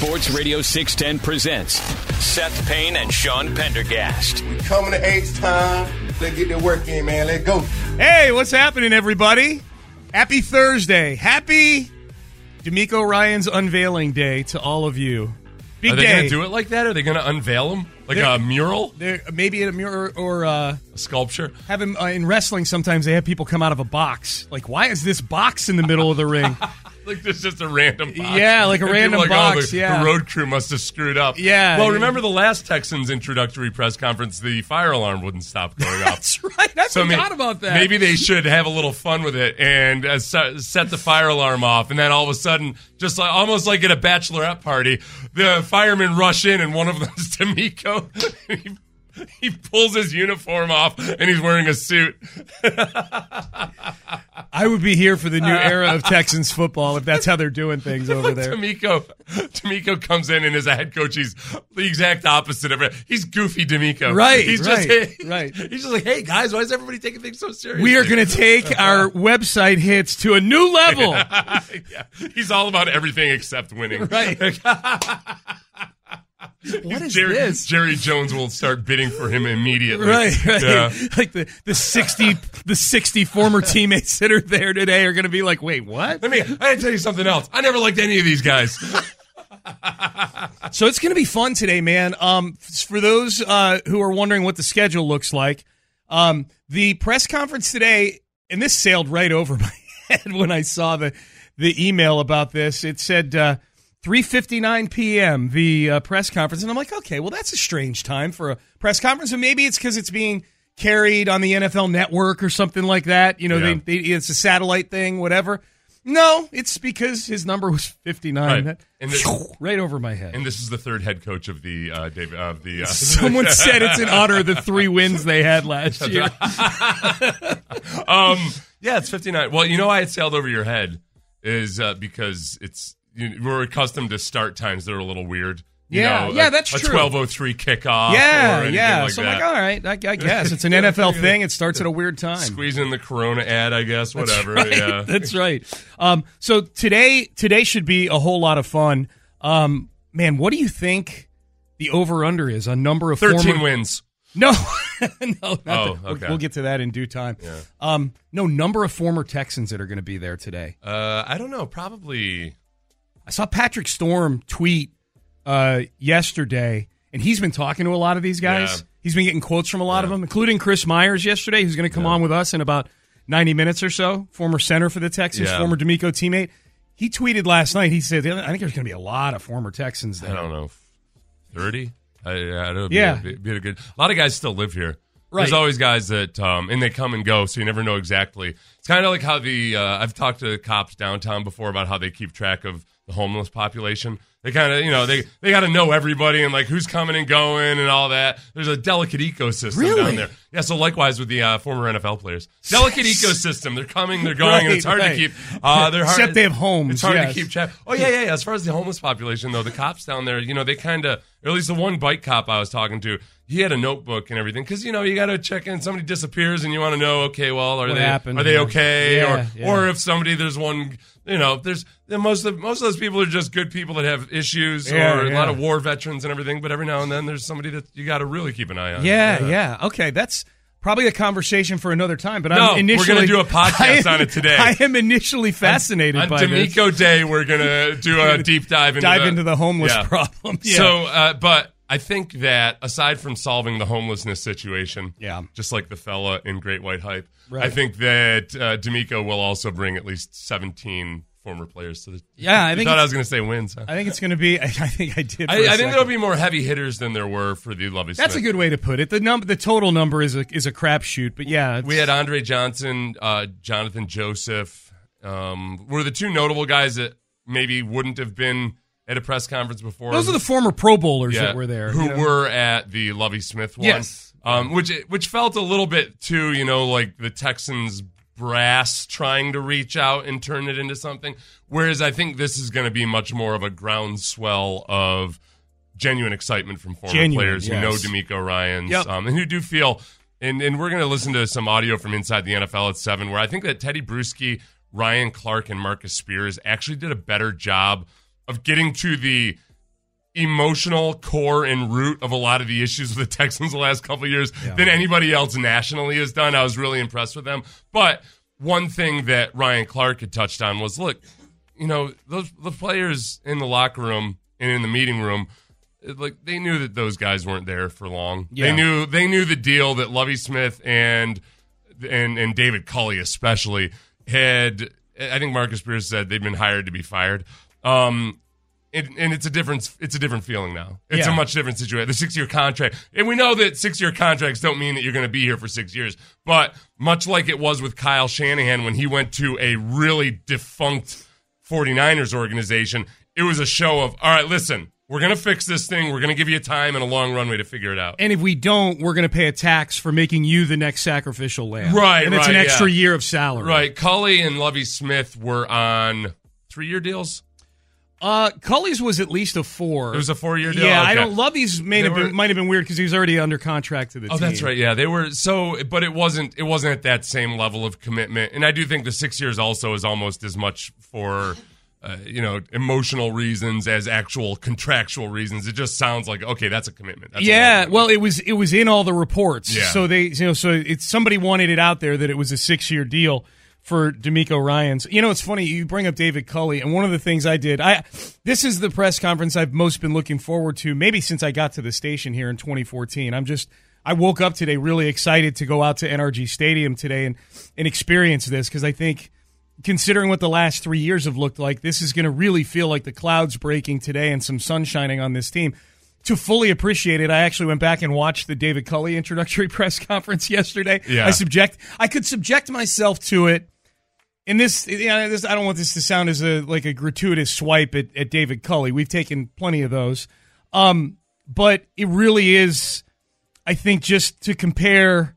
Sports Radio 610 presents Seth Payne and Sean Pendergast. We coming to H time. Let's get the work in, man. Let's go. Hey, what's happening, everybody? Happy Thursday. Happy DeMeco Ryan's unveiling day to all of you. Big Are they going to do it like that? Are they going to unveil him like They're- a mural, There, maybe in a mirror or uh, a sculpture? have him uh, in wrestling. Sometimes they have people come out of a box. Like, why is this box in the middle of the ring? Like there's just a random box. Yeah, like a And random like, box, the, yeah. the road crew must have screwed up. Yeah. Well, remember the last Texans introductory press conference? The fire alarm wouldn't stop going off. That's right. I So forgot may- about that. Maybe they should have a little fun with it and uh, set, set the fire alarm off, and then all of a sudden, just like almost like at a bachelorette party, the firemen rush in, and one of them is DeMeco. he, pulls his uniform off, and he's wearing a suit. I would be here for the new era of Texans football if that's how they're doing things over there. DeMeco, DeMeco comes in and as a head coach, he's the exact opposite of it. He's goofy DeMeco. Right, He's just right, hey, right. He's just like, hey guys, why is everybody taking things so seriously? We are going to take our website hits to a new level. yeah. He's all about everything except winning. Right. What is Jerry, this? Jerry Jones will start bidding for him immediately. Right, right. Yeah. Like the, the sixty the sixty former teammates that are there today are going to be like, wait, what? Let me. I tell you something else. I never liked any of these guys. So it's going to be fun today, man. Um, for those uh, who are wondering what the schedule looks like, um, the press conference today, and this sailed right over my head when I saw the the email about this. It said uh, 3:59 p.m. the uh, press conference, and I'm like, okay, well that's a strange time for a press conference, and maybe it's because it's being carried on the NFL Network or something like that. You know, Yeah. they, they, it's a satellite thing, whatever. No, it's because his number was 59. Right. The- right over my head. And this is the third head coach of the uh, David of the. Uh, Someone said it's in honor of the three wins they had last year. um, yeah, it's 59. Well, you know why it sailed over your head is uh, because it's you, we're accustomed to start times that are a little weird. You Yeah, know, yeah, a- that's a true. 1203 kickoff. Yeah, yeah. Like so that. I'm like, all right, I, I guess it's an NFL thing. It starts at a weird time. Squeezing the Corona ad, I guess. Whatever. Right, Yeah. That's right. Um, so today, today should be a whole lot of fun. Um, man, what do you think the over under is A number of 13 former- wins. No, no. Oh, okay. We'll, get to that in due time. Um, no number of former Texans that are going to be there today. Uh, I don't know. Probably. I saw Patrick Storm tweet uh, yesterday, and he's been talking to a lot of these guys. Yeah. He's been getting quotes from a lot of them, including Chris Myers yesterday, who's going to come on with us in about 90 minutes or so, former center for the Texans, Yeah. former DeMeco teammate. He tweeted last night, he said, I think there's going to be a lot of former Texans there. I don't know. 30? I, I don't Yeah. Be, be a good. A lot of guys still live here. Right. There's always guys that, um, and they come and go, so you never know exactly. It's kind of like how the uh, I've talked to the cops downtown before about how they keep track of the homeless population. They kind of, you know, they they got to know everybody and like who's coming and going and all that. There's a delicate ecosystem Really? down there. Yeah, so likewise with the uh, former NFL players, delicate ecosystem. They're coming, they're going, and it's hard right. to keep. Uh, they're hard, Except they have homes, It's hard yes. to keep track. Oh yeah, yeah, yeah. As far as the homeless population, though, the cops down there, you know, they kind of, or at least the one bike cop I was talking to, he had a notebook and everything because you know you got to check in. Somebody disappears and you want to know, okay, well, are What they happened? are they okay, Yeah, or yeah. or if somebody there's one, you know, there's most of most of those people are just good people that have issues Yeah, or a lot of war veterans and everything. But every now and then there's somebody that you got to really keep an eye on. Yeah, yeah. Okay, that's probably a conversation for another time. But No, I'm initially we're gonna do a podcast am- on it today. I am initially fascinated On by this. DeMeco Day, we're gonna do a deep dive into Dive the, into the homeless Yeah. problem. Yeah. So, uh, but I think that aside from solving the homelessness situation, Yeah. just like the fella in Great White Hype, Right. I think that uh, DeMeco will also bring at least 17 former players. So the, Yeah, I think thought I was going to say wins. Huh? I think it's going to be. I think I did. I, I, I think there'll be more heavy hitters than there were for the Lovie. That's a good way to put it. The number, the total number is a is a crapshoot. But yeah, We had Andre Johnson, uh, Jonathan Joseph. Um, were the two notable guys that maybe wouldn't have been at a press conference before. those are the former Pro Bowlers yeah, that were there. who you know? were at the Lovie Smith one. Yes. um, which which felt a little bit too, you know, like the Texans brass trying to reach out and turn it into something. Whereas I think this is going to be much more of a groundswell of genuine excitement from former Genuine, players who yes. know DeMeco Ryan's Yep. um, and who do feel. And, and we're going to listen to some audio from inside the NFL at seven, where I think that Tedy Bruschi, Ryan Clark, and Marcus Spears actually did a better job of getting to the emotional core and root of a lot of the issues with the Texans the last couple years than anybody else nationally has done. I was really impressed with them. But one thing that Ryan Clark had touched on was look, you know, those the players in the locker room and in the meeting room like they knew that those guys weren't there for long. Yeah. They knew they knew the deal that Lovie Smith and and and David Culley especially had. I think Marcus Spears said they've been hired to be fired. Um, and, and it's a different it's a different feeling now. It's Yeah. a much different situation. The six year contract, and we know that six year contracts don't mean that you're going to be here for six years. But much like it was with Kyle Shanahan when he went to a really defunct 49ers organization, it was a show of all right, listen, we're going to fix this thing. We're going to give you time and a long runway to figure it out. And if we don't, we're going to pay a tax for making you the next sacrificial lamb. Right, And it's an extra yeah. year of salary. Right, Culley and Lovie Smith were on three year deals. Uh, Culley's was at least a four. It was a four-year deal? Yeah, I don't love these. May have were- been, might have been weird because he was already under contract to the team. Oh, team. that's right. Yeah, they were so, but it wasn't. It wasn't at that same level of commitment. And I do think the six years also is almost as much for, uh, you know, emotional reasons as actual contractual reasons. It just sounds like okay, that's a commitment. That's a yeah, well, it was it was in all the reports. Yeah. So they, you know, so it's somebody wanted it out there that it was a six year deal for DeMeco Ryan's. You know, it's funny you bring up David Culley, and one of the things I did, I this is the press conference I've most been looking forward to, maybe since I got to the station here in 2014. I'm just. I woke up today really excited to go out to NRG Stadium today and, and experience this because I think considering what the last three years have looked like, this is going to really feel like the clouds breaking today and some sun shining on this team. To fully appreciate it, I actually went back and watched the David Culley introductory press conference yesterday. Yeah. I subject, I could subject myself to it. And this, you know, this, I don't want this to sound as a like a gratuitous swipe at, at David Culley. We've taken plenty of those, um, but it really is. I think just to compare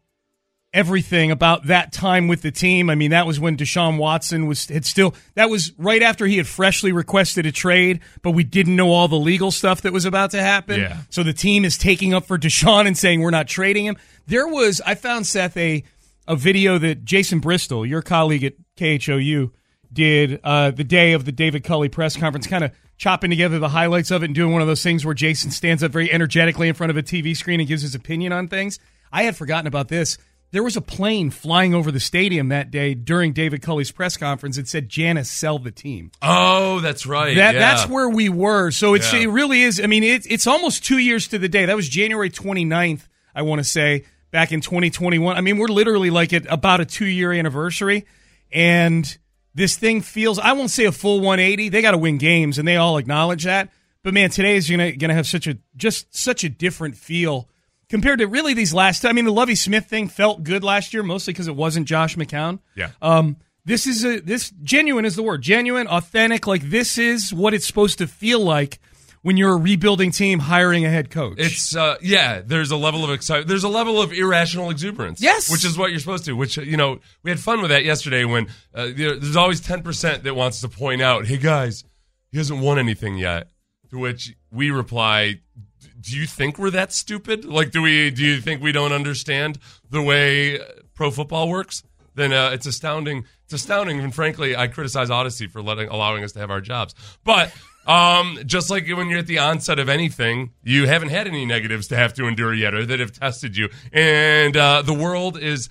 everything about that time with the team. I mean, that was when Deshaun Watson was had still that was right after he had freshly requested a trade, but we didn't know all the legal stuff that was about to happen. Yeah. So the team is taking up for Deshaun and saying we're not trading him. There was I found Seth a a video that Jason Bristol, your colleague at KHOU, did uh, the day of the David Culley press conference, kind of chopping together the highlights of it and doing one of those things where Jason stands up very energetically in front of a TV screen and gives his opinion on things. I had forgotten about this. There was a plane flying over the stadium that day during David Culley's press conference. It said, Janice, sell the team. Oh, that's right. That yeah. That's where we were. So it's, Yeah. it really is. I mean, it's it's almost two years to the day. That was January 29th, I want to say, back in 2021. I mean, we're literally like at about a two year anniversary. And this thing feels, I won't say a full 180. They got to win games, and they all acknowledge that. But man, today is gonna gonna have such a just such a different feel compared to really these last. I mean, the Lovie Smith thing felt good last year, mostly because it wasn't Josh McCown. Yeah. Um, this is a this genuine is the word. Genuine, authentic. Like this is what it's supposed to feel like when you're a rebuilding team hiring a head coach. It's uh, yeah. There's a level of excitement. There's a level of irrational exuberance. Yes. which is what you're supposed to. Which you know, we had fun with that yesterday. When uh, there's always ten percent that wants to point out, "Hey guys, he hasn't won anything yet." To which we reply, "Do you think we're that stupid? Like, do we? Do you think we don't understand the way uh, pro football works?" Then uh, it's astounding. It's astounding, and frankly, I criticize Audacy for letting allowing us to have our jobs, but. Um, just like when you're at the onset of anything, you haven't had any negatives to have to endure yet or that have tested you. And uh, the world is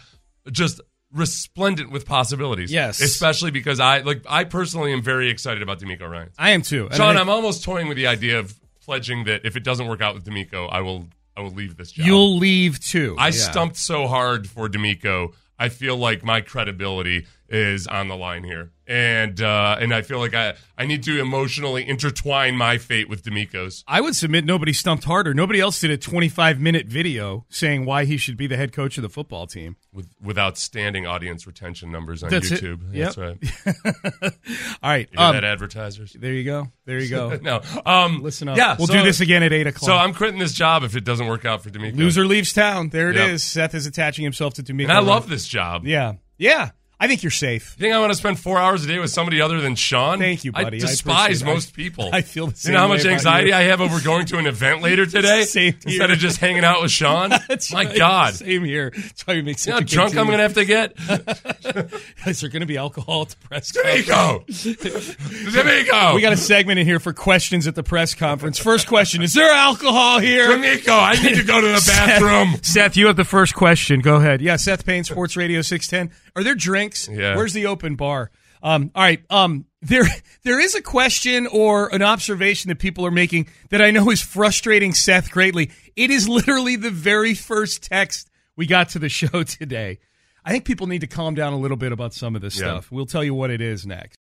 just resplendent with possibilities. Yes. Especially because I like I personally am very excited about DeMeco Ryan. I am too. And Sean, I- I'm almost toying with the idea of pledging that if it doesn't work out with DeMeco, I will I will leave this job. You'll leave too. I Yeah. stumped so hard for DeMeco. I feel like my credibility is on the line here, and uh, and I feel like I I need to emotionally intertwine my fate with DeMeco's. I would submit nobody stumped harder. Nobody else did a 25 minute video saying why he should be the head coach of the football team. With, with outstanding audience retention numbers on That's. YouTube. Yep. That's right. All right. Um, that, advertisers? there you go. There you go. no. Um, Listen up. Yeah, we'll so- do this again at 8 o'clock. So I'm quitting this job if it doesn't work out for DeMeco. Loser leaves town. There it is. Yep. Seth is attaching himself to DeMeco. And I love this job. Yeah. Yeah. I think you're safe. You think I want to spend four hours a day with somebody other than Sean? Thank you, buddy. I I despise it. most people. I feel the same. You know how much anxiety. I have over going to an event later today instead of just hanging out with Sean? That's My right. God. Same here. That's why we make You know how drunk I'm going to have to get? Is there going to be alcohol at the press DeMeco! DeMeco! We got a segment in here for questions at the press conference. First question: Is there alcohol here? DeMeco, I need to go to the bathroom. Seth, you have the first question. Go ahead. Yeah, Seth Payne, Sports Radio 610. Are there drinks? Yeah. Where's the open bar? Um, all right. Um, there, there is a question or an observation that people are making that I know is frustrating Seth greatly. It is literally the very first text we got to the show today. I think people need to calm down a little bit about some of this Yeah. stuff. We'll tell you what it is next.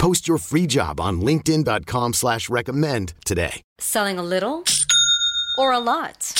Post your free job on linkedin.com slash recommend today. Selling a little or a lot?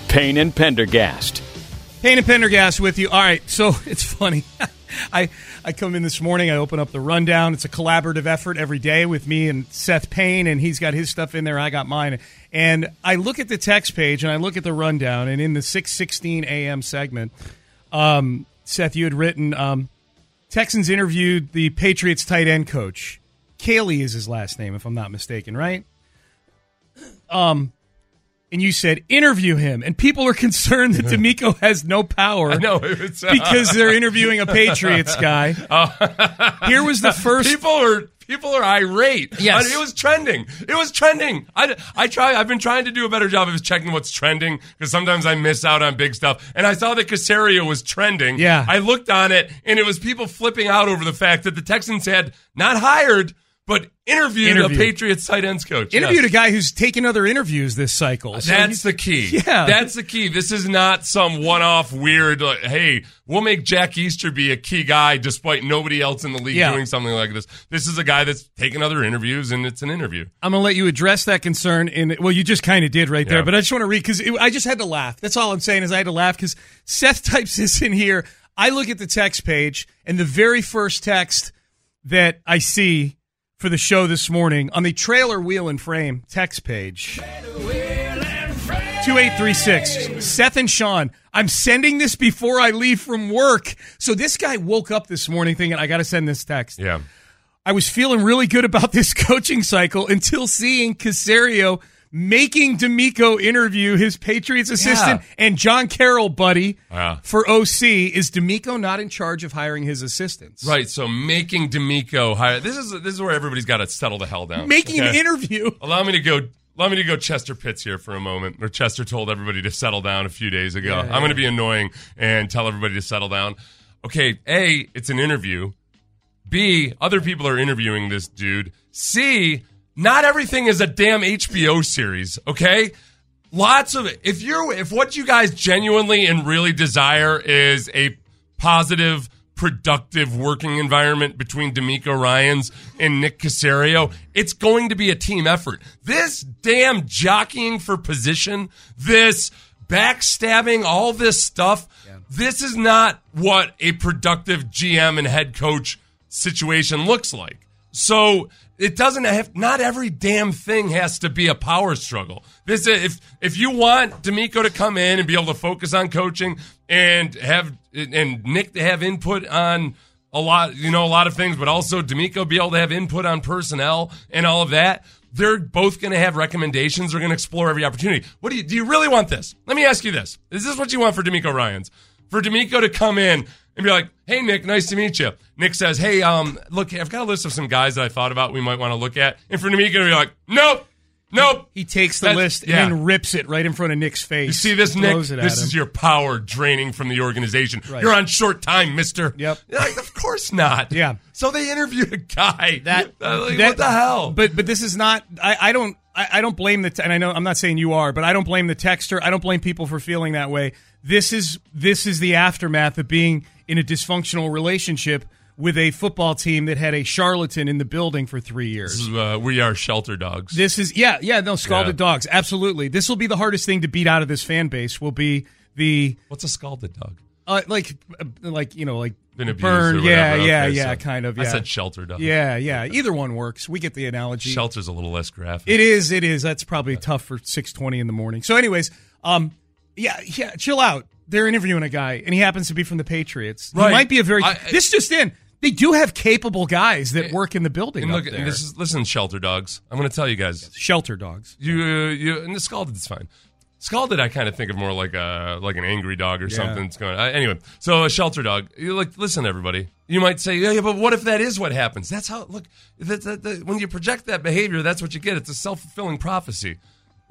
Payne and Pendergast. Payne and Pendergast with you. All right, so it's funny. I I come in this morning. I open up the rundown. It's a collaborative effort every day with me and Seth Payne, and he's got his stuff in there. I got mine, and I look at the text page and I look at the rundown, and in the six sixteen a.m. segment, um, Seth, you had written um, Texans interviewed the Patriots tight end coach. Caley is his last name, if I'm not mistaken, right? Um, and you said interview him, and people are concerned that DeMeco has no power. It's uh, because they're interviewing a Patriots guy. Here was the first. people are People are irate. Yes. Uh, it was trending. It was trending. I, I try. I've been trying to do a better job of checking what's trending because sometimes I miss out on big stuff. And I saw that Caserio was trending. Yeah. I looked on it, and it was people flipping out over the fact that the Texans had not hired but interviewed, Interviewed. a Patriots tight ends coach. Interviewed Yes. a guy who's taken other interviews this cycle. So That's the key. Yeah. That's the key. This is not some one off weird, like, hey, we'll make Jack Easterby a key guy despite nobody else in the league Yeah. doing something like this. This is a guy that's taken other interviews and it's an interview. I'm gonna let you address that concern. In well, you just kind of did right there, but I just want to read because I just had to laugh. That's all I'm saying is I had to laugh because Seth types this in here. I look at the text page, and the very first text that I see for the show this morning on the trailer wheel and frame text page. 2836. Seth and Sean, I'm sending this before I leave from work. So this guy woke up this morning thinking, I got to send this text. Yeah. I was feeling really good about this coaching cycle until seeing Caserio making DeMeco interview his Patriots assistant and John Carroll buddy Yeah. for OC. Is DeMeco not in charge of hiring his assistants? Right. So making DeMeco hire. This is this is where everybody's got to settle the hell down. Making an interview. Allow me to go. Allow me to go Chester Pitts here for a moment. Or Chester told everybody to settle down a few days ago. I'm going to be annoying and tell everybody to settle down. Okay, A, it's an interview. B, other people are interviewing this dude. C, not everything is a damn HBO series, okay? Lots of if you're if what you guys genuinely and really desire is a positive, productive working environment between DeMeco Ryans and Nick Caserio, it's going to be a team effort. This damn jockeying for position, this backstabbing, all this stuff, this is not what a productive GM and head coach situation looks like. So it doesn't have not every damn thing has to be a power struggle. This uh, if if you want DeMeco to come in and be able to focus on coaching and have and Nick to have input on a lot, you know, a lot of things, but also DeMeco be able to have input on personnel and all of that. They're both going to have recommendations. They're going to explore every opportunity. What do you do? You really want this? Let me ask you this: Is this what you want for DeMeco Ryan's? For DeMeco to come in and be like, "Hey, Nick, nice to meet you." Nick says, "Hey, um, look, I've got a list of some guys that I thought about we might want to look at." And for to be like, "Nope, nope." He takes the That's- list yeah. and rips it right in front of Nick's face. You see this, Nick? Throws it at This him. is your power draining from the organization. Right. You're on short time, Mister. Yep. Like, of course not. Yeah. So they interviewed a guy. that, like, that- what the hell? But but this is not. I, I don't. I, I don't blame the. Te- and I know I'm not saying you are, but I don't blame the texter. I don't blame people for feeling that way. This is this is the aftermath of being in a dysfunctional relationship with a football team that had a charlatan in the building for three years. uh, we are shelter dogs. This is yeah yeah no scalded Yeah. dogs absolutely. This will be the hardest thing to beat out of this fan base. Will be the What's a scalded dog? uh, like uh, like you know like Been abused burn or yeah yeah Okay, yeah so kind of I yeah said shelter dog. yeah yeah either one works. We get the analogy. Shelter's a little less graphic. It is. It is. That's probably tough for six twenty in the morning. So, anyways, um, yeah, yeah. Chill out. They're interviewing a guy, and he happens to be from the Patriots. Right. He might be a very. I- this just in. They do have capable guys that work in the building. and look, there. this is listen, shelter dogs. I'm going to tell you guys. shelter dogs. You, you, and the scalded is fine. Scalded, I kind of think of more like a like an angry dog or something. that's going uh, anyway. So a shelter dog. You like listen, everybody. You might say, yeah, yeah, but what if that is what happens? That's how. Look, that, that, that, when you project that behavior, that's what you get. It's a self fulfilling prophecy.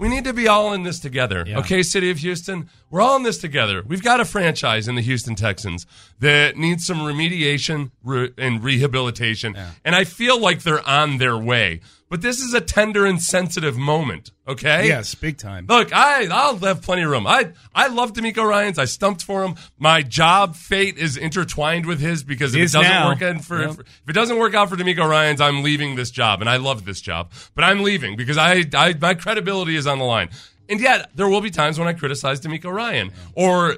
We need to be all in this together. Okay, City of Houston, we're all in this together. We've got a franchise in the Houston Texans that needs some remediation re- and rehabilitation, and I feel like they're on their way. But this is a tender and sensitive moment. Okay. Yes, big time. Look, I I'll have plenty of room. I I love DeMeco Ryan's. I stumped for him. My job fate is intertwined with his because if Is it doesn't now. work out for Yep. if, if it doesn't work out for DeMeco Ryan's, I'm leaving this job, and I love this job, but I'm leaving because I, I my credibility is on the line. And yet, there will be times when I criticize DeMeco Ryan or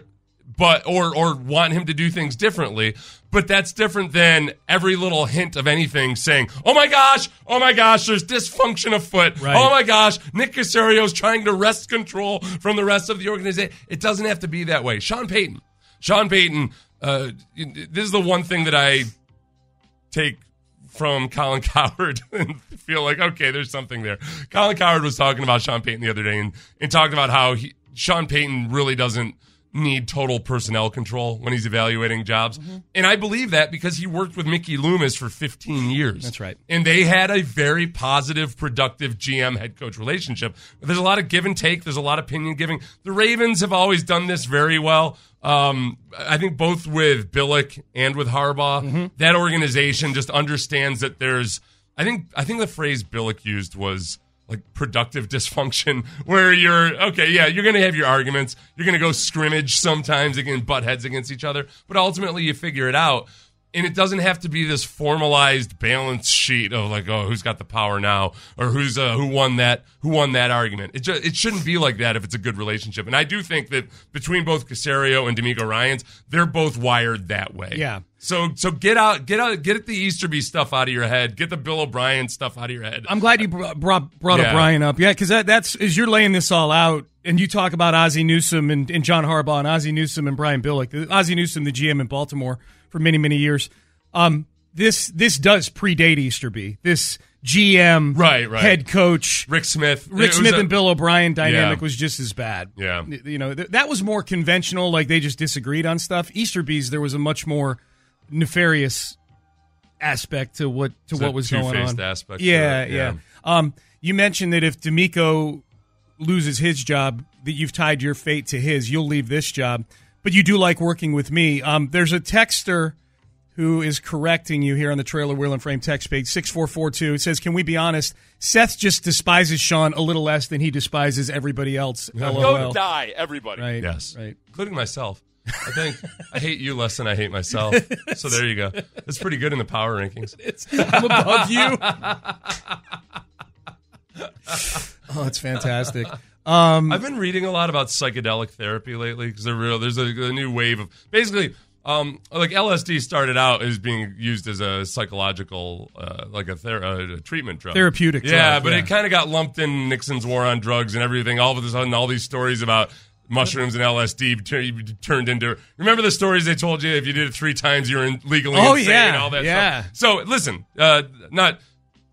but or or want him to do things differently. But that's different than every little hint of anything saying, "Oh my gosh, oh my gosh, there's dysfunction afoot. Right. Oh my gosh, Nick Caserio's trying to wrest control from the rest of the organization." It doesn't have to be that way. Sean Payton, Sean Payton. Uh, this is the one thing that I take from Colin Cowherd and feel like, okay, there's something there. Colin Cowherd was talking about Sean Payton the other day and, and talked about how he, Sean Payton really doesn't need total personnel control when he's evaluating jobs. Mm-hmm. And I believe that because he worked with Mickey Loomis for 15 years. That's right. And they had a very positive, productive GM head coach relationship. There's a lot of give and take, there's a lot of opinion giving. The Ravens have always done this very well. Um, I think both with Billick and with Harbaugh, Mm-hmm. that organization just understands that there's. I think I think the phrase Billick used was like productive dysfunction, where you're okay, yeah, you're gonna have your arguments, you're gonna go scrimmage sometimes against butt heads against each other, but ultimately you figure it out. And it doesn't have to be this formalized balance sheet of like, oh, who's got the power now, or who's uh, who won that who won that argument. It just, it shouldn't be like that if it's a good relationship. And I do think that between both Caserio and DeMeco Ryan's, they're both wired that way. Yeah. So so get out get out get the Easterby stuff out of your head. Get the Bill O'Brien stuff out of your head. I'm glad you brought brought, brought Yeah. up up. Yeah, because that, that's as you're laying this all out, and you talk about Ozzie Newsome and, and John Harbaugh and Ozzie Newsome and Brian Billick. Ozzie Newsome, the GM in Baltimore for many many years. Um, this this does predate Easterby. This GM, Right, right. head coach, Rick Smith. Rick Smith a- and Bill O'Brien dynamic Yeah. was just as bad. Yeah. you know th- that was more conventional. Like they just disagreed on stuff. Easterby's there was a much more nefarious aspect to what to what was going on. aspect yeah, yeah. yeah. Um, you mentioned that if DeMeco loses his job, that you've tied your fate to his. You'll leave this job, but you do like working with me. Um, there's a texter who is correcting you here on the trailer wheel and frame text page 6442 it says can we be honest seth just despises sean a little less than he despises everybody else LOL. Go die, everybody. right Yes. right Including myself. I think I hate you less than I hate myself. So there you go. it's pretty good in the power rankings. i'm above you oh it's fantastic um, I've been reading a lot about psychedelic therapy lately because they're real. There's a, a new wave of basically, um, like LSD started out as being used as a psychological, uh, like a, ther- a treatment drug, Therapeutic Yeah, drug, but yeah. it kind of got lumped in Nixon's war on drugs and everything. All of a sudden, all these stories about mushrooms and LSD tur- turned into. Remember the stories they told you? If you did it three times, you were in- legally Oh, insane. yeah, all that yeah. stuff. So listen, uh, not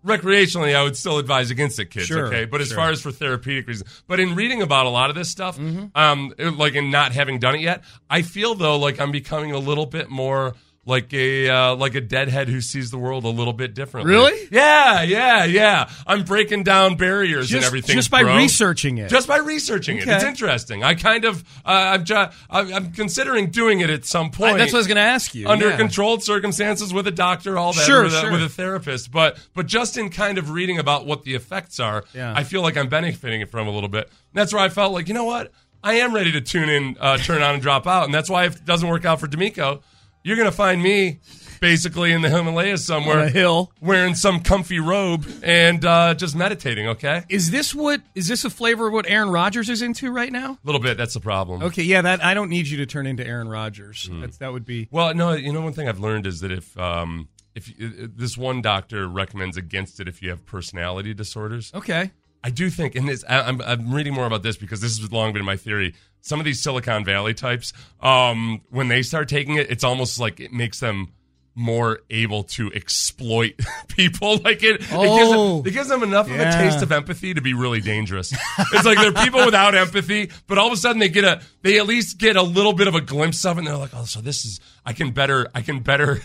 recreationally, I would still advise against it, kids. Sure, okay, but as sure. far as for therapeutic reasons, but in reading about a lot of this stuff, Mm-hmm. um, like in not having done it yet, I feel though like I'm becoming a little bit more. Like a uh, like a deadhead who sees the world a little bit differently. Really? Yeah, yeah, yeah. I'm breaking down barriers and just, everything just by bro. researching it Just by researching it, it's interesting. I kind of, uh, I'm, ju- I'm considering doing it at some point. I- that's what I was going to ask you under yeah. controlled circumstances with a doctor, all that, Sure, with, a, with a therapist. But but just in kind of reading about what the effects are, Yeah. I feel like I'm benefiting from a little bit. That's where I felt like, you know what, I am ready to tune in, uh, turn on, and drop out. And that's why if it doesn't work out for DeMeco, you're going to find me basically in the Himalayas somewhere, On a hill. wearing some comfy robe and uh, just meditating. Okay, is this what is this a flavor of what aaron Rodgers is into right now a little bit. That's the problem. okay yeah that i don't need you to turn into aaron Rodgers. Hmm. That's, that would be Well, no, you know one thing I've learned is that if um, if uh, this one doctor recommends against it if you have personality disorders. okay I do think, and this, I'm, I'm reading more about this because this has long been my theory. Some of these Silicon Valley types, um, when they start taking it, it's almost like it makes them more able to exploit people. Like it, it, gives Oh. them, it gives them enough of a taste of empathy to be really dangerous. it's like they're people without empathy, but all of a sudden they get a, they at least get a little bit of a glimpse of it, and they're like, oh, so this is, I can better, I can better.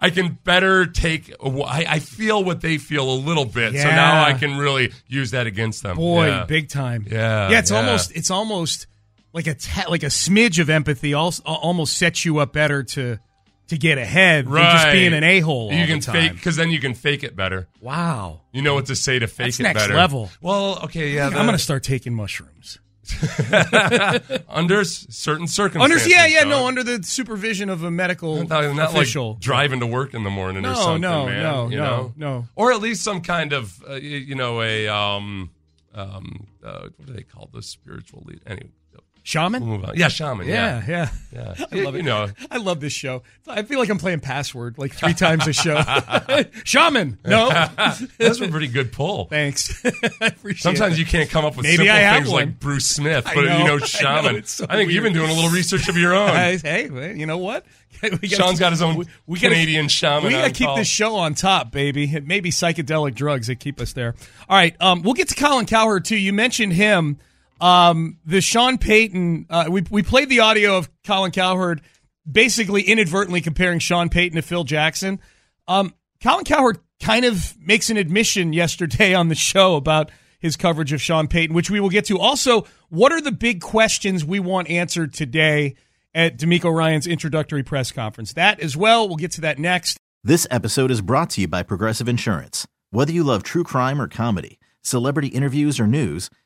I can better take. I, I feel what they feel a little bit, so now I can really use that against them. boy Yeah. big time Yeah, yeah it's yeah. almost it's almost like a ta- like a smidge of empathy also almost sets you up better to to get ahead than just being an a-hole all You the can fake because then you can fake it better. wow You know what to say to fake That's it next better. level. Well, okay, yeah. i'm gonna start taking mushrooms under certain under circumstances. yeah yeah Sean. no under the supervision of a medical Not, not official like driving to work in the morning or No, something, no, man. no, you no, know? no. Or at least some kind of, uh, you know, a um, um, uh, what do they call those spiritual lead? Anyway, shaman we'll move on. Yeah, shaman. yeah Yeah, yeah yeah. I love it. you know, I love this show. I feel like I'm playing password like three times a show. Shaman, no, that's a pretty good pull. thanks. I appreciate Sometimes it. you can't come up with Maybe simple I have things one. like Bruce Smith, but know, you know I know, shaman. I, it's so think you've been doing a little research of your own. I- hey, you know what? Gotta- Sean's got his own we- we gotta- Canadian shaman. We got to keep call. this show on top, baby. It may be psychedelic drugs that keep us there. All right, um, we'll get to Colin Cowherd too. You mentioned him. Um, the Sean Payton, uh, we we played the audio of Colin Cowherd basically inadvertently comparing Sean Payton to Phil Jackson. Um, Colin Cowherd kind of makes an admission yesterday on the show about his coverage of Sean Payton, which we will get to. Also, what are the big questions we want answered today at DeMeco Ryan's introductory press conference? That as well. We'll get to that next. This episode is brought to you by Progressive Insurance. Whether you love true crime or comedy, celebrity interviews or news,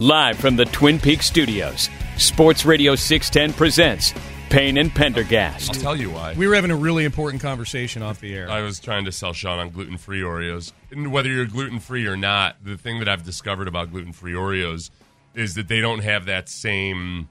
Live from the Twin Peaks studios, Sports Radio 610 presents Payne and Pendergast. I'll tell you why. We were having a really important conversation off the air. I was trying to sell Sean on gluten free Oreos. And whether you're gluten free or not, the thing that I've discovered about gluten free Oreos is that they don't have that same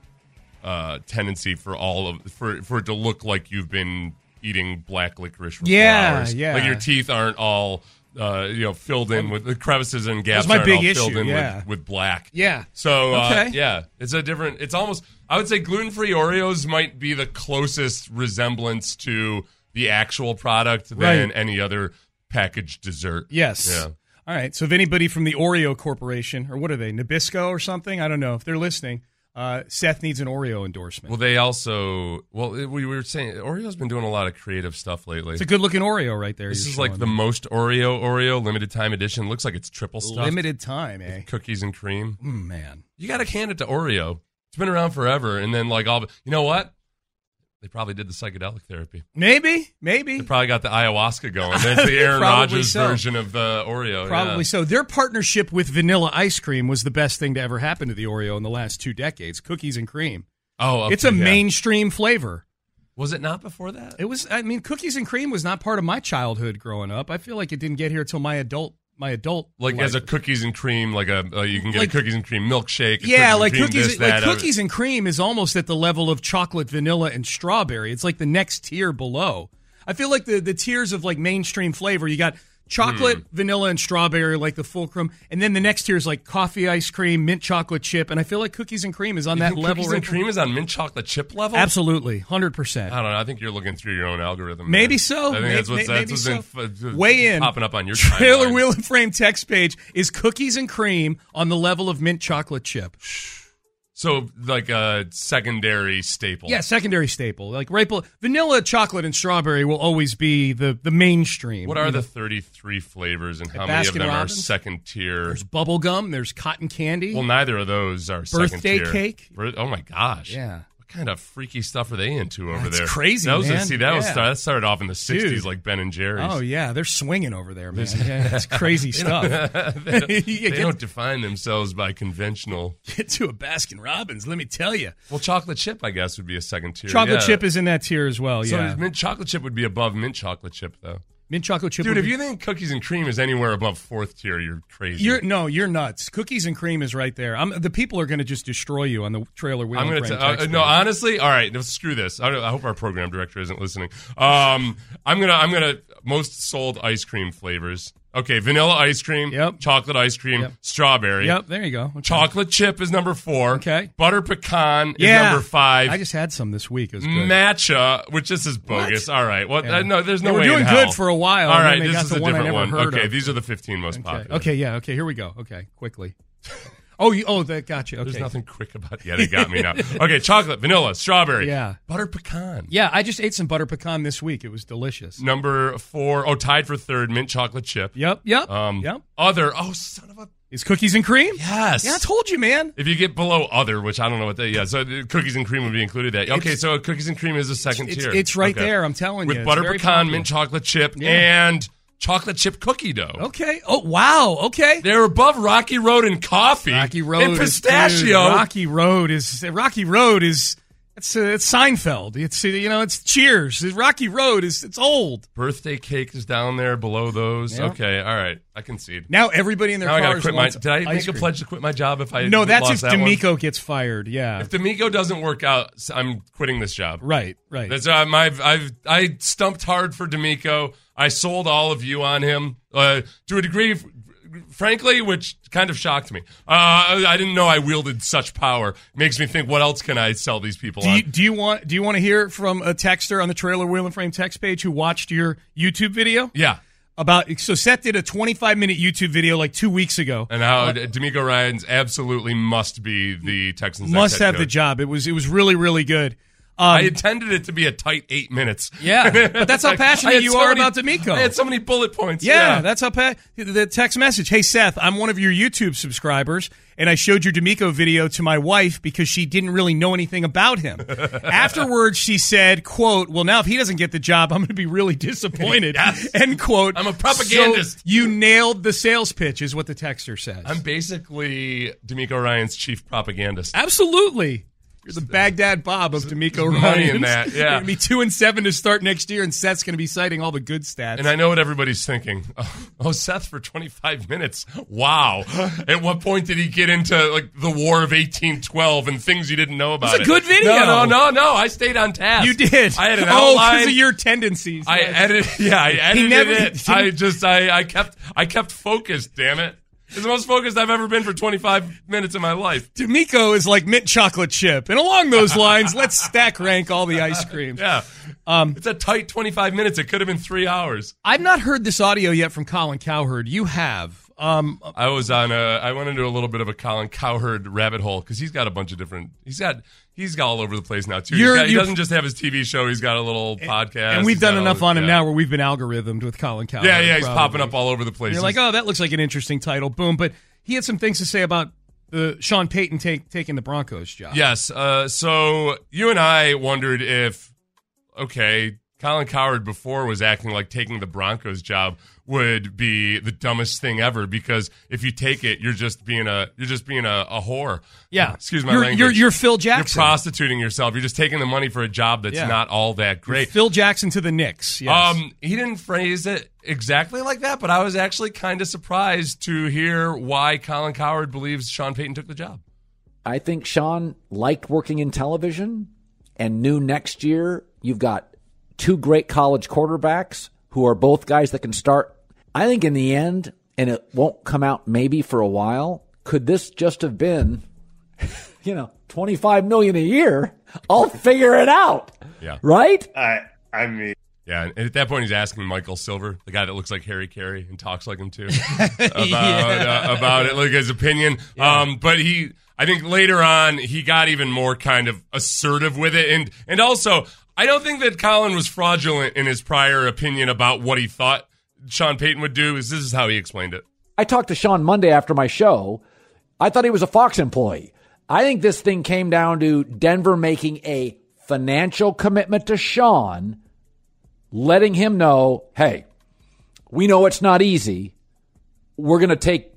uh, tendency for all of for for it to look like you've been eating black licorice for Yeah, four hours. yeah. Like your teeth aren't all uh, you know filled in with the crevices and gaps my aren't big issue, filled in yeah. with, with black. Yeah. So uh, Okay. yeah, it's a different. It's almost. I would say gluten free Oreos might be the closest resemblance to the actual product than Right. any other packaged dessert. Yes. Yeah. All right. So if anybody from the Oreo Corporation, or what are they, Nabisco or something? I don't know. If they're listening, uh, Seth needs an Oreo endorsement. Well, they also. Well, we were saying Oreo's been doing a lot of creative stuff lately. it's a good looking Oreo right there. this is like the me. most Oreo Oreo limited time edition. Looks like it's triple stuff. limited time, eh? cookies and cream. Mm, man. You got to hand it to Oreo. It's been around forever, and then like all. You know what? They probably did the psychedelic therapy. Maybe, maybe. They probably got the ayahuasca going. That's the Aaron Rodgers so. version of the Oreo. Probably yeah. so. Their partnership with vanilla ice cream was the best thing to ever happen to the Oreo in the last two decades. Cookies and cream. Oh, okay, it's a yeah. mainstream flavor. Was it not before that? It was. I mean, cookies and cream was not part of my childhood growing up. I feel like it didn't get here till my adult. My adult Like life. as a cookies and cream, like a uh, you can get Like- a cookies and cream milkshake. yeah, like cream cookies, this, like uh, cookies and cream is almost at the level of chocolate, vanilla, and strawberry. It's like the next tier below. I feel like the the tiers of like mainstream flavor. You got chocolate, Hmm. vanilla, and strawberry, like the fulcrum, and then the next tier is like coffee ice cream, mint chocolate chip, and I feel like cookies and cream is on You that level. Cookies right and cream is on mint chocolate chip level. Absolutely, hundred percent. I don't know. I think you're looking through your own algorithm. Maybe man. so. I think May- that's what's, that's maybe what's been so. Weigh in. popping up on your trailer timeline. wheel and frame text page is cookies and cream on the level of mint chocolate chip. So like a secondary staple. Yeah, secondary staple. Like right below vanilla, chocolate, and strawberry will always be the the mainstream. What are the 33 flavors and how At many of them Robbins? are second tier? There's bubble gum. There's cotton candy. Well, neither of those are second Birthday tier. cake? Bir- Oh my gosh. Yeah. What kind of freaky stuff are they into over That's there? crazy, That was man. see that was Yeah. that started off in the 60s Dude. like Ben and Jerry's. oh yeah, they're swinging over there, man. Yeah, it's crazy stuff. they don't, they get- don't define themselves by conventional. Get to a Baskin Robbins, let me tell you. Well, chocolate chip, I guess, would be a second tier. Chocolate yeah. chip is in that tier as well. So yeah, mint chocolate chip would be above mint chocolate chip, though. Mint chocolate chip. Dude, if be- you think cookies and cream is anywhere above fourth tier, you're crazy. You're no, you're nuts. Cookies and cream is right there. I'm, the people are going to just destroy you on the trailer wheel. I'm gonna frame t- uh, no, honestly. All right, no, screw this. I, don't- I hope our program director isn't listening. Um, I'm gonna, I'm gonna most sold ice cream flavors. Okay, vanilla ice cream. Yep. Chocolate ice cream. Yep. Strawberry. Yep, there you go. Okay. Chocolate chip is number four. Okay. Butter pecan Yeah, is number five. I just had some this week. It was good. Matcha, which this is bogus. All right. Well, Yeah. uh, no, there's no They were way in doing good for a while, All right. and then they this is the a one different one. okay, of. these are the 15 most Okay. popular. okay, yeah, okay. Here we go. Okay, quickly. Oh, you, oh, that got you. Okay. There's nothing quick about. Yeah, they got me now. Okay, chocolate, vanilla, strawberry, Yeah. butter pecan. Yeah, I just ate some butter pecan this week. It was delicious. Number four, oh, tied for third, mint chocolate chip. Yep, yep, Um, yep. Other, oh, son of a. Is cookies and cream? Yes. Yeah, I told you, man. If you get below other, which I don't know what that, yeah, so cookies and cream would be included. That okay, It's- so cookies and cream is the second It's, tier. it's right Okay. there. I'm telling with you. With butter pecan, popular. mint chocolate chip, Yeah. and chocolate chip cookie dough. Okay. Oh, wow. Okay. They're above Rocky Road and coffee. Rocky Road and is- pistachio. dude, Rocky Road is Rocky Road is it's uh, it's Seinfeld. It's uh, you know it's Cheers. Rocky Road is it's old. Birthday cake is down there below those. Yeah. Okay, all right, I concede. Now everybody in their Now I cars quit my. Did I make a pledge to quit my job if I? No, that's if that one? DeMeco gets fired. Yeah. If DeMeco doesn't work out, I'm quitting this job. right. Right. That's uh, my. I've I stumped hard for DeMeco. I sold all of you on him uh, to a degree, frankly, which kind of shocked me. Uh, I didn't know I wielded such power. Makes me think, what else can I sell these people do on? you, do you want do you want to hear from a texter on the trailer wheel and frame text page who watched your YouTube video yeah. about so Seth did a 25 minute YouTube video like 2 weeks ago. And how DeMeco Ryans absolutely must be the Texans. Must have the job. It was it was really really good. I Um, intended it to be a tight eight minutes. Yeah, but that's how passionate you so are many- about DeMeco. I had so many bullet points. Yeah, that's how pa- the text message. Hey Seth, I'm one of your YouTube subscribers, and I showed your DeMeco video to my wife because she didn't really know anything about him. Afterwards, she said, "quote Well, now if he doesn't get the job, I'm going to be really disappointed." Yes. End quote. I'm a propagandist. So you nailed the sales pitch, is what the texter says. I'm basically DeMeco Ryans chief propagandist. Absolutely. You're the Baghdad Bob of DeMeco Ryan. in that, yeah. Gonna be two and seven to start next year, and Seth's going to be citing all the good stats. And I know what everybody's thinking. Oh, oh, Seth for 25 minutes. Wow. At what point did he get into like the War of 1812 and things you didn't know about? It's a good video. No, no, no, no. I stayed on task. You did. I had an oh, because of your tendencies. I Yes. edited. Yeah, I edited never- it. I just, I, I kept, I kept focused. Damn it. It's the most focused I've ever been for 25 minutes in my life. DeMeco is like mint chocolate chip. And along those lines, let's stack rank all the ice creams. Yeah. Um, It's a tight 25 minutes. It could have been three hours. I've not heard this audio yet from Colin Cowherd. You have. Um, I was on a. I went into a little bit of a Colin Cowherd rabbit hole because he's got a bunch of different. He's got. He's got all over the place now too. Got- he doesn't just have his TV show. He's got a little podcast. and we've done enough all- on him yeah. now where we've been algorithmed with Colin Cowherd. Yeah, yeah. He's probably. popping up all over the place. You're like, oh, that looks like an interesting title. Boom. But he had some things to say about the Sean Payton take, taking the Broncos job. Yes. Uh, so you and I wondered if, okay, Colin Cowherd before was acting like taking the Broncos job would be the dumbest thing ever because if you take it, you're just being a you're just being a, a whore. Yeah. Excuse my You're- language. you're- you're Phil Jackson. You're prostituting yourself. You're just taking the money for a job that's Yeah. not all that great. Phil Jackson to the Knicks. Yes. Um, he didn't phrase it exactly like that, but I was actually kind of surprised to hear why Colin Cowherd believes Sean Payton took the job. I think Sean liked working in television and knew next year you've got two great college quarterbacks who are both guys that can start. I think in the end, and it won't come out maybe for a while, could this just have been, you know, 25 million a year? I'll figure it out. Yeah. Right? I I mean, Yeah, and at that point, he's asking Michael Silver, the guy that looks like Harry Caray and talks like him too, about uh, about it, like his opinion. Um, but he, I think later on, he got even more kind of assertive with it, and and also, I don't think that Colin was fraudulent in his prior opinion about what he thought Sean Payton would do. Is this is how he explained it? I talked to Sean Monday after my show. I thought he was a Fox employee. I think this thing came down to Denver making a financial commitment to Sean, letting him know, hey, we know it's not easy. We're going to take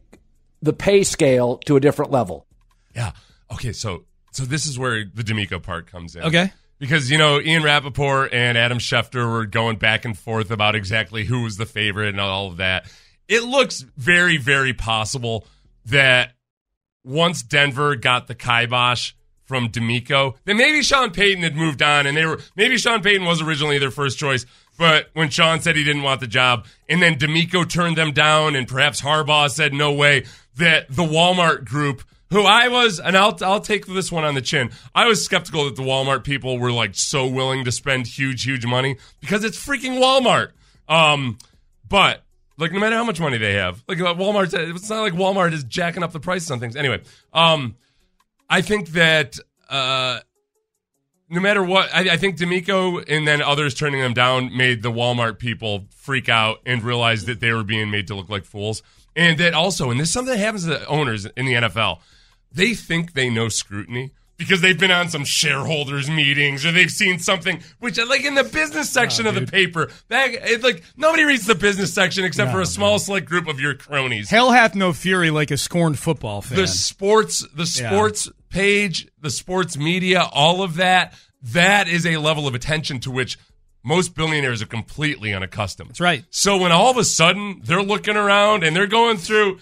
the pay scale to a different level. Yeah. Okay. So so this is where the DeMeco part comes in. Okay. Because you know Ian Rapoport and Adam Schefter were going back and forth about exactly who was the favorite and all of that. It looks very very possible that once Denver got the kibosh from DeMeco, then maybe Sean Payton had moved on, and they were maybe Sean Payton was originally their first choice. But when Sean said he didn't want the job, and then DeMeco turned them down, and perhaps Harbaugh said no way, that the Walmart group, who I was, and I'll I'll take this one on the chin. I was skeptical that the Walmart people were like so willing to spend huge, huge money because it's freaking Walmart. Um, but Like no matter how much money they have, like uh, Walmart, it's not like Walmart is jacking up the prices on things. Anyway, um, I think that uh, no matter what, I, I think DeMeco and then others turning them down made the Walmart people freak out and realize that they were being made to look like fools, and that also, and this is something that happens to the owners in the NFL, they think they know scrutiny because they've been on some shareholders meetings or they've seen something which uh, like in the business section of the paper that it's like nobody reads the business section except No, for a small select group of your cronies Hell hath no fury like a scorned football fan. the sports the Yeah. sports page the sports media all of that that is a level of attention to which most billionaires are completely unaccustomed That's right. so when all of a sudden they're looking around and they're going through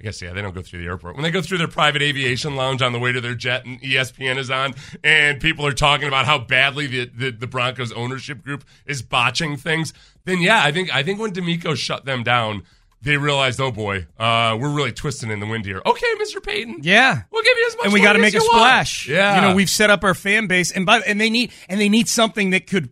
I guess yeah, they don't go through the airport. When they go through their private aviation lounge on the way to their jet and ESPN is on and people are talking about how badly the, the, the Broncos ownership group is botching things, then yeah, I think I think when DeMeco shut them down, they realized, oh boy, uh, we're really twisting in the wind here. Okay, Mr. Payton. Yeah. We'll give you as much and we got to make a splash. Yeah. You know, we've set up our fan base and by, and they need and they need something that could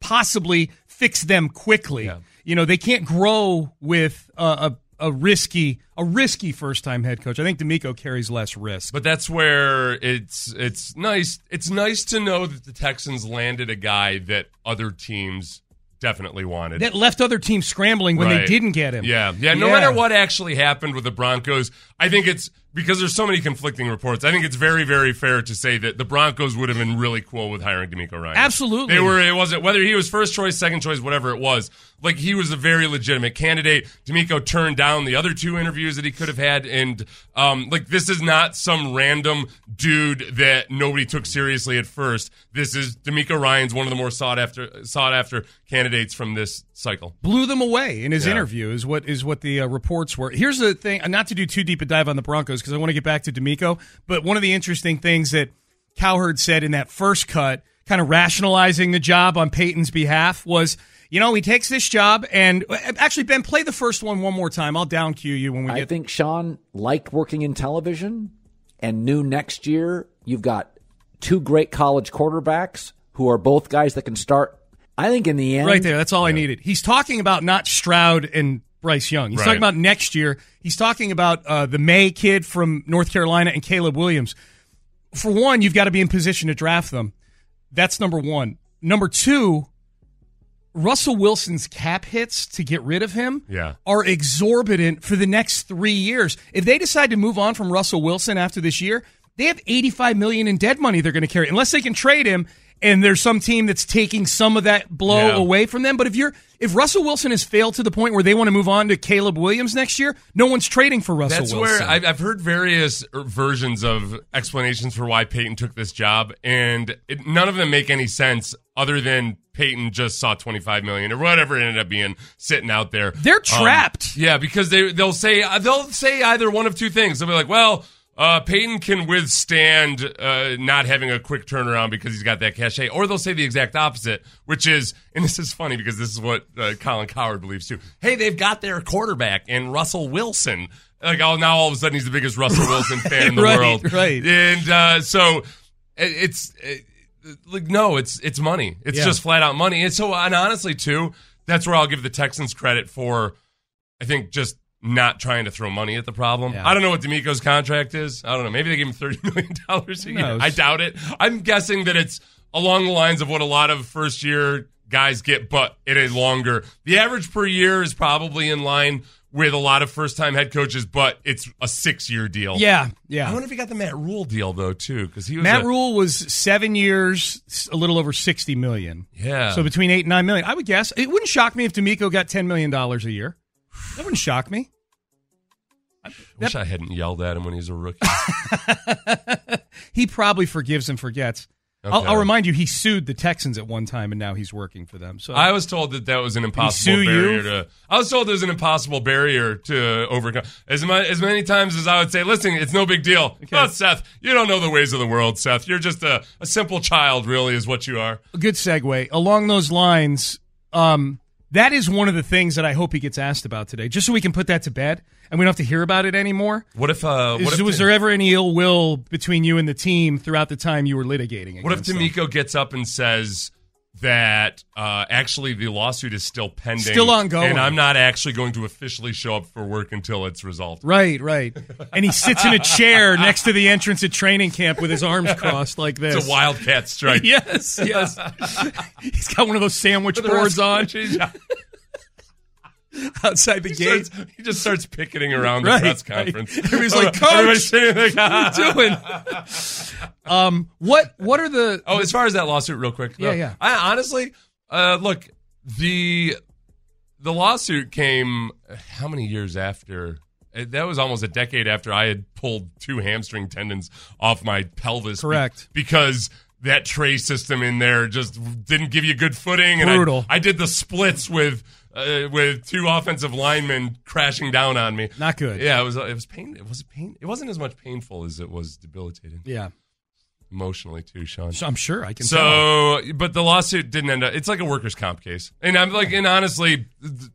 possibly fix them quickly. You know, they can't grow with a, a, a risky a risky first time head coach. I think DeMeco carries less risk. But that's where it's it's nice. It's nice to know that the Texans landed a guy that other teams definitely wanted. That left other teams scrambling when they didn't get him. Yeah, yeah. No matter what actually happened with the Broncos, I think it's because there's so many conflicting reports. I think it's very, very fair to say that the Broncos would have been really cool with hiring DeMeco Ryan. Absolutely. they were. It wasn't whether he was first choice, second choice, whatever it was. Like he was a very legitimate candidate. DeMeco turned down the other two interviews that he could have had, and um, like this is not some random dude that nobody took seriously at first. This is DeMeco Ryans one of the more sought after sought after candidates from this cycle. blew them away in his Yeah. interview is what is what the uh, reports were. Here's the thing, not to do too deep a dive on the Broncos because I want to get back to DeMeco, but one of the interesting things that Cowherd said in that first cut, kind of rationalizing the job on Payton's behalf, was. You know, he takes this job, and actually, Ben, play the first one one more time. I'll down cue you when we I get. think Sean liked working in television and knew next year you've got two great college quarterbacks who are both guys that can start. I think in the end, Right there. That's all I needed. He's talking about not Stroud and Bryce Young. He's Right. talking about next year. He's talking about uh, the Maye kid from North Carolina and Caleb Williams. For one, you've got to be in position to draft them. That's number one. Number two, Russell Wilson's cap hits to get rid of him Yeah. are exorbitant for the next three years. If they decide to move on from Russell Wilson after this year, they have 85 million in dead money they're going to carry unless they can trade him and there's some team that's taking some of that blow Yeah. away from them. But if you're if Russell Wilson has failed to the point where they want to move on to Caleb Williams next year, no one's trading for Russell That's Wilson. where I've, I've heard various er, versions of explanations for why Payton took this job, and it, none of them make any sense other than Payton just saw 25 million or whatever it ended up being sitting out there. They're Um, trapped. yeah, because they they'll say they'll say either one of two things. They'll be like, well. Uh, Payton can withstand uh, not having a quick turnaround because he's got that cachet, or they'll say the exact opposite, which is, and this is funny because this is what uh, Colin Cowherd believes too. Hey, they've got their quarterback in Russell Wilson. Like, oh, now all of a sudden he's the biggest Russell Wilson fan in the Right, world, right. And uh, so it, it's it, like no, it's it's money. It's Yeah. just flat out money. And so, and honestly, too, that's where I'll give the Texans credit for. I think just not trying to throw money at the problem. I don't know what DeMeco's contract is. I don't know. Maybe they gave him thirty million dollars a year. I doubt it. I'm guessing that it's along the lines of what a lot of first year guys get, but it is longer. The average per year is probably in line with a lot of first time head coaches, but it's a six year deal. Yeah, yeah. I wonder if he got the Matt Rhule deal though too, because he was Matt a- Rhule was seven years, a little over sixty million. Yeah. So between eight and nine million, I would guess it wouldn't shock me if DeMeco got ten million dollars a year. That wouldn't shock me. I wish I hadn't yelled at him when he was a rookie. He probably forgives and forgets. I'll, I'll remind you, he sued the Texans at one time, and now he's working for them. So I was told that that was an impossible sue you? barrier to. I was told there was an impossible barrier to overcome. As, mu- as many times as I would say, listen, it's no big deal. Oh, Seth, you don't know the ways of the world, Seth. You're just a, a simple child, really, is what you are. a good segue. Along those lines, um, that is one of the things that I hope he gets asked about today, just so we can put that to bed and we don't have to hear about it anymore. What if? Uh, Is- what if was there ever any ill will between you and the team throughout the time you were litigating? What if against them? DeMeco gets up and says, that uh, actually the lawsuit is still pending, Still ongoing. and I'm not actually going to officially show up for work until it's resolved. Right, right. And he sits in a chair next to the entrance at training camp with his arms crossed like this. It's a wildcat strike. yes, yes. He's got one of those sandwich boards on outside the He, gate. starts, he just starts picketing around the Right, press right. conference. Everybody's like, "Coach, Everybody's sitting like, What are you doing? Um, what what are the? Oh, as far as that lawsuit, real quick. Yeah, yeah. I honestly, uh, look, the the lawsuit came how many years after? Uh, That was almost a decade after I had pulled two hamstring tendons off my pelvis. be- Correct. because that tray system in there just didn't give you good footing. And I- Brutal. I, did the splits with. Uh, with two offensive linemen crashing down on me, Not good. Yeah, it was. It was pain. It was pain. It wasn't as much painful as it was debilitating Yeah, emotionally too, Sean. I'm sure I can. tell. So, but the lawsuit didn't end up. It's like a workers' comp case, and I'm like, and honestly,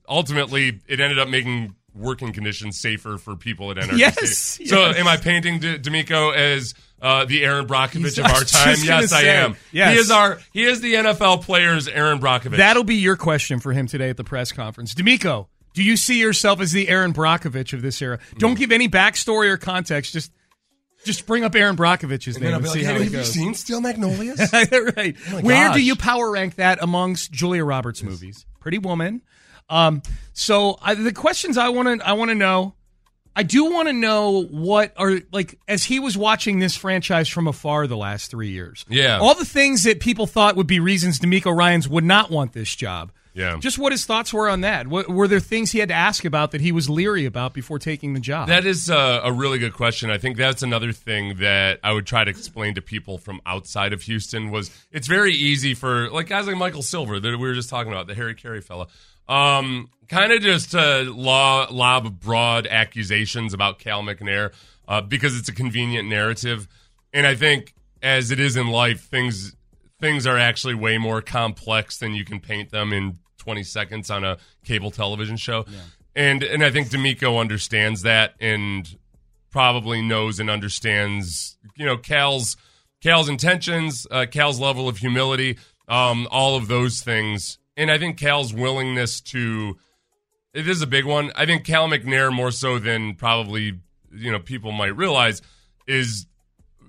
ultimately, it ended up making working conditions safer for people at NRG. Yes, So, yes. am I painting D- DeMeco as uh, the Erin Brockovich He's- of our time? just gonna Yes, I am. yes. He is our. He is the NFL player's Erin Brockovich. That'll be your question for him today at the press conference. DeMeco, do you see yourself as the Erin Brockovich of this era? Don't give any backstory or context. Just just bring up Erin Brockovich's and name and be see like, how hey, it have you seen Steel Magnolias? right. Oh my Where do you power rank that amongst Julia Roberts movies? Pretty Woman. Um, so I, the questions I want to I want to know. I do want to know what are like as he was watching this franchise from afar the last three years. Yeah. all the things that people thought would be reasons DeMeco Ryans would not want this job. Yeah. just what his thoughts were on that. What, were there things he had to ask about that he was leery about before taking the job? That is uh, a really good question. I think that's another thing that I would try to explain to people from outside of Houston was it's very easy for like guys like Michael Silver that we were just talking about, the Harry Caray fella, um, kind of just uh, law, lob broad accusations about Cal McNair uh, because it's a convenient narrative, and I think as it is in life, things things are actually way more complex than you can paint them in 20 seconds on a cable television show. And and I think DeMeco understands that and probably knows and understands, you know, Cal's Cal's intentions, uh, Cal's level of humility, um, all of those things. And I think Cal's willingness to it is a big one. I think Cal McNair more so than probably you know people might realize is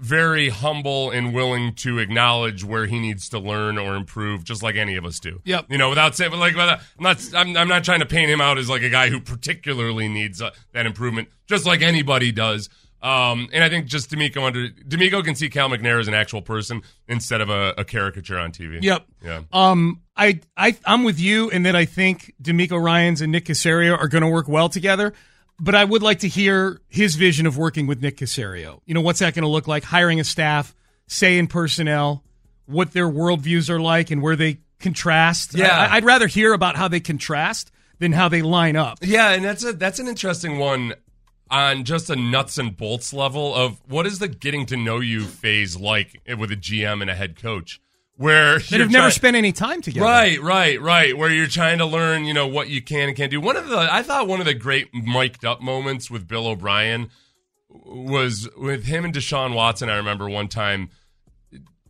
very humble and willing to acknowledge where he needs to learn or improve, just like any of us do. Yep. You know, without saying, like, without, I'm not, I'm, I'm not trying to paint him out as like a guy who particularly needs uh, that improvement, just like anybody does. Um, and I think just DeMeco under DeMeco can see Cal McNair as an actual person instead of a, a caricature on TV. Yep. Yeah. Um, I, I, I'm with you in that I think DeMeco Ryans and Nick Caserio are going to work well together. But I would like to hear his vision of working with Nick Caserio. You know, what's that going to look like? Hiring a staff, say in personnel, what their worldviews are like, and where they contrast. Yeah. I, I'd rather hear about how they contrast than how they line up. Yeah, and that's a that's an interesting one on just a nuts and bolts level of what is the getting to know you phase like with a GM and a head coach where have never spent any time together. Right, right, right. Where you're trying to learn, you know, what you can and can't do. One of the, I thought one of the great mic'd up moments with Bill O'Brien was with him and Deshaun Watson. I remember one time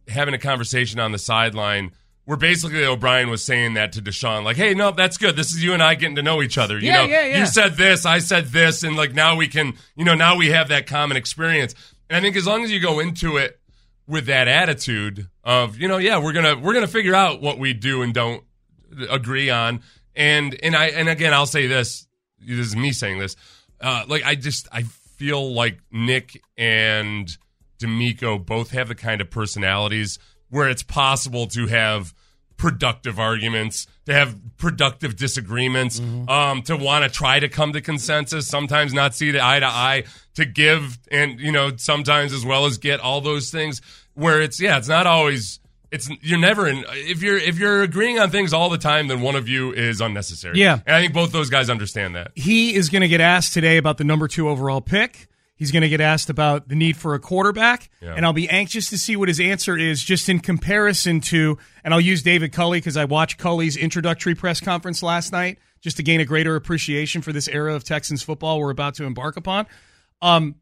having a conversation on the sideline where basically O'Brien was saying that to Deshaun, like, "Hey, no, that's good. This is you and I getting to know each other. You Yeah, know, yeah, yeah. you said this, I said this, and like now we can, you know, now we have that common experience." And I think as long as you go into it with that attitude of, you know, yeah, we're gonna we're gonna figure out what we do and don't agree on, and and I and again, I'll say this. This is me saying this. Uh, like I just I feel like Nick and DeMeco both have the kind of personalities where it's possible to have productive arguments, to have productive disagreements, um, to want to try to come to consensus, sometimes not see the eye to eye, to give and you know sometimes as well as get all those things. Where it's yeah, it's not always. It's you're never in if you're if you're agreeing on things all the time, then one of you is unnecessary. Yeah. and I think both those guys understand that. he is going to get asked today about the number two overall pick. He's going to get asked about the need for a quarterback, Yeah. and I'll be anxious to see what his answer is, just in comparison to. And I'll use David Culley because I watched Culley's introductory press conference last night, just to gain a greater appreciation for this era of Texans football we're about to embark upon. Um,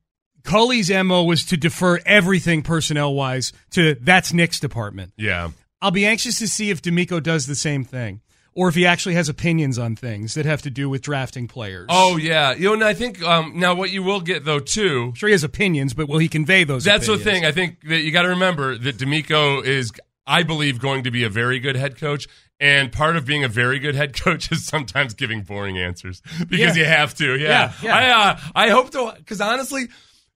Culley's mo was to defer everything personnel wise to that's Nick's department. Yeah. I'll be anxious to see if DeMeco does the same thing, or if he actually has opinions on things that have to do with drafting players. Oh yeah, you know, and I think um, now what you will get though too. sure he has opinions, but will he convey those? That's the thing. I think that you got to remember that DeMeco is, I believe, going to be a very good head coach. And part of being a very good head coach is sometimes giving boring answers because Yeah. you have to. Yeah, Yeah, yeah. I uh, I hope to because honestly.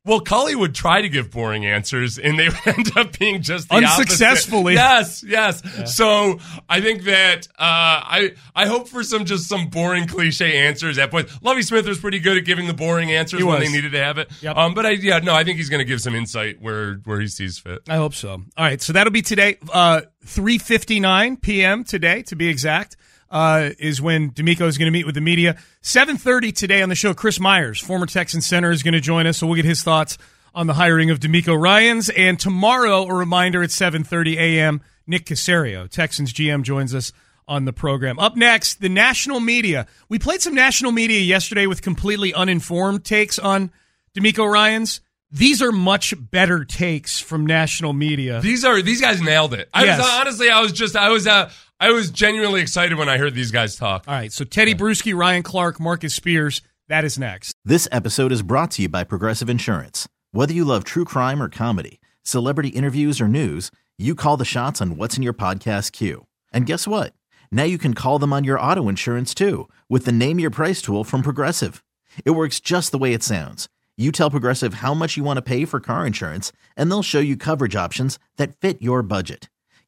Well, Culley would try to give boring answers, and they would end up being just the opposite. Unsuccessfully. Yes, yes. So I think that uh, I I hope for some just some boring cliche answers at points. Lovie Smith was pretty good at giving the boring answers when they needed to have it. Yep. Um, but I yeah no, I think he's going to give some insight where where he sees fit. I hope so. All right, so that'll be today, uh, three fifty nine p.m. today, to be exact. Uh, is when DeMeco is going to meet with the media. Seven thirty today on the show. Chris Myers, former Texan center, is going to join us, so we'll get his thoughts on the hiring of DeMeco Ryans. And tomorrow, a reminder at seven thirty a.m. Nick Caserio, Texans GM, joins us on the program. Up next, the national media. We played some national media yesterday with completely uninformed takes on DeMeco Ryans. These are much better takes from national media. These are these guys nailed it. I Yes. was honestly I was just I was uh, I was genuinely excited when I heard these guys talk. All right, so Tedy Bruschi, Ryan Clark, Marcus Spears, that is next. This episode is brought to you by Progressive Insurance. Whether you love true crime or comedy, celebrity interviews or news, you call the shots on what's in your podcast queue. And guess what? Now you can call them on your auto insurance too with the Name Your Price tool from Progressive. It works just the way it sounds. You tell Progressive how much you want to pay for car insurance, and they'll show you coverage options that fit your budget.